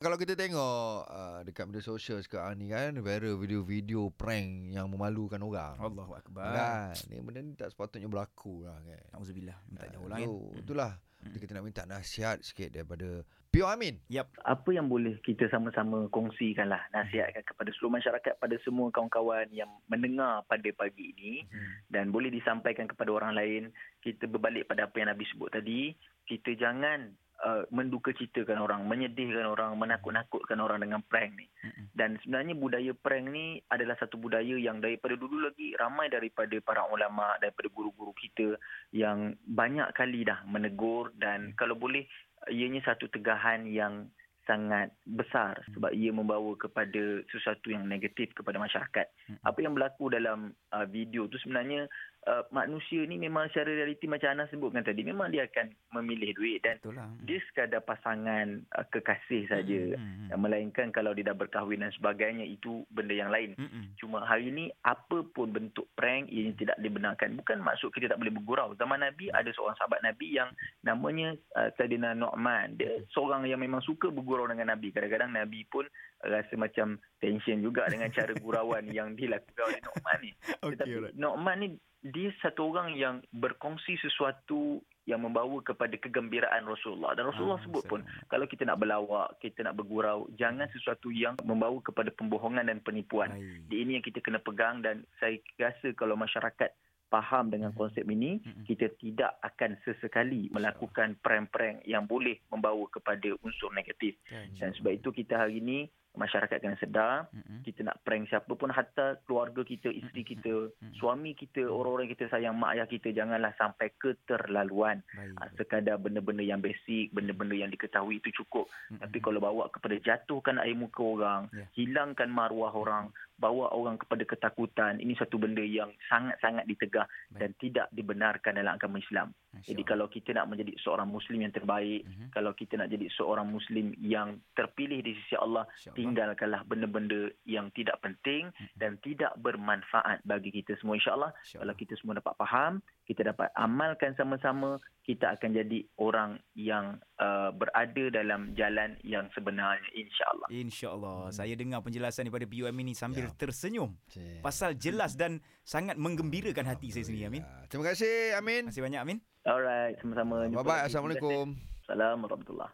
Kalau kita tengok uh, dekat media sosial sekarang ni kan viral video-video prank yang memalukan orang. Allahu akbar. Kan? Ni benda ni tak sepatutnya berlaku lah kan. Nauzubillah. Minta jauh Ah, lain. so, itulah hmm. kita nak minta nasihat sikit daripada Pio Amin. Yap. apa yang boleh kita sama-sama kongsikan lah nasihatkan kepada seluruh masyarakat pada semua kawan-kawan yang mendengar pada pagi ini Hmm. dan boleh disampaikan kepada orang lain kita berbalik pada apa yang Nabi sebut tadi kita jangan uh, menduka citakan orang menyedihkan orang menakut-nakutkan orang dengan prank ni Mm-mm. dan sebenarnya budaya prank ni adalah satu budaya yang daripada dulu lagi ramai daripada para ulama daripada guru-guru kita yang banyak kali dah menegur dan kalau boleh ianya satu tegahan yang sangat besar sebab ia membawa kepada sesuatu yang negatif kepada masyarakat. Mm-mm. Apa yang berlaku dalam uh, video tu sebenarnya uh, manusia ni memang secara realiti macam Ana sebutkan tadi memang dia akan memilih duit dan Betul lah. dia sekadar pasangan uh, kekasih saja. Hmm. Melainkan kalau dia dah berkahwin dan sebagainya itu benda yang lain. Hmm. Cuma hari ini apa pun bentuk prank ianya tidak dibenarkan. Bukan maksud kita tak boleh bergurau. Zaman Nabi ada seorang sahabat Nabi yang namanya uh, Sayyidina Nu'man. Dia seorang yang memang suka bergurau dengan Nabi. Kadang-kadang Nabi pun rasa macam tension juga dengan cara gurauan yang dilakukan oleh Nu'man ni. Tetapi alright. Nu'man ni dia satu orang yang berkongsi sesuatu yang membawa kepada kegembiraan Rasulullah. Dan Rasulullah Ah, sebut pun salam. kalau kita nak berlawak, kita nak bergurau, jangan sesuatu yang membawa kepada pembohongan dan penipuan. Ini yang kita kena pegang dan saya rasa kalau masyarakat faham dengan Mhm. konsep ini, Mhm. kita tidak akan sesekali melakukan prank-prank yang boleh membawa kepada unsur negatif. Kan, Dan sebab itu kita hari ini masyarakat kena sedar Mm-mm. kita nak prank siapa pun hatta keluarga kita, isteri kita, suami kita, orang-orang kita sayang, mak ayah kita janganlah sampai keterlaluan. Baik. Ha, sekadar benda-benda yang basic, benda-benda yang diketahui itu cukup. Tapi kalau bawa kepada jatuhkan air muka orang, Ya. hilangkan maruah orang, bawa orang kepada ketakutan, ini satu benda yang sangat-sangat ditegah dan tidak dibenarkan dalam agama Islam. Masya Jadi kalau kita nak menjadi seorang muslim yang terbaik, Mhm. kalau kita nak jadi seorang muslim yang terpilih di sisi Allah, Masya Allah. tinggalkanlah benda-benda yang tidak penting Mhm. dan tidak bermanfaat bagi kita semua insyaAllah. Masya Kalau kita semua dapat faham, kita dapat amalkan sama-sama, kita akan jadi orang yang uh, berada dalam jalan yang sebenarnya insyaAllah. InsyaAllah. Saya dengar penjelasan daripada PUM ini sambil Ya. tersenyum. Cik. Pasal jelas dan sangat menggembirakan hati saya sendiri, Amin. Ya. Terima kasih Amin. Terima kasih banyak, Amin. Alright, sama-sama. Jumpa Bye-bye. Assalamualaikum. Assalamualaikum warahmatullahi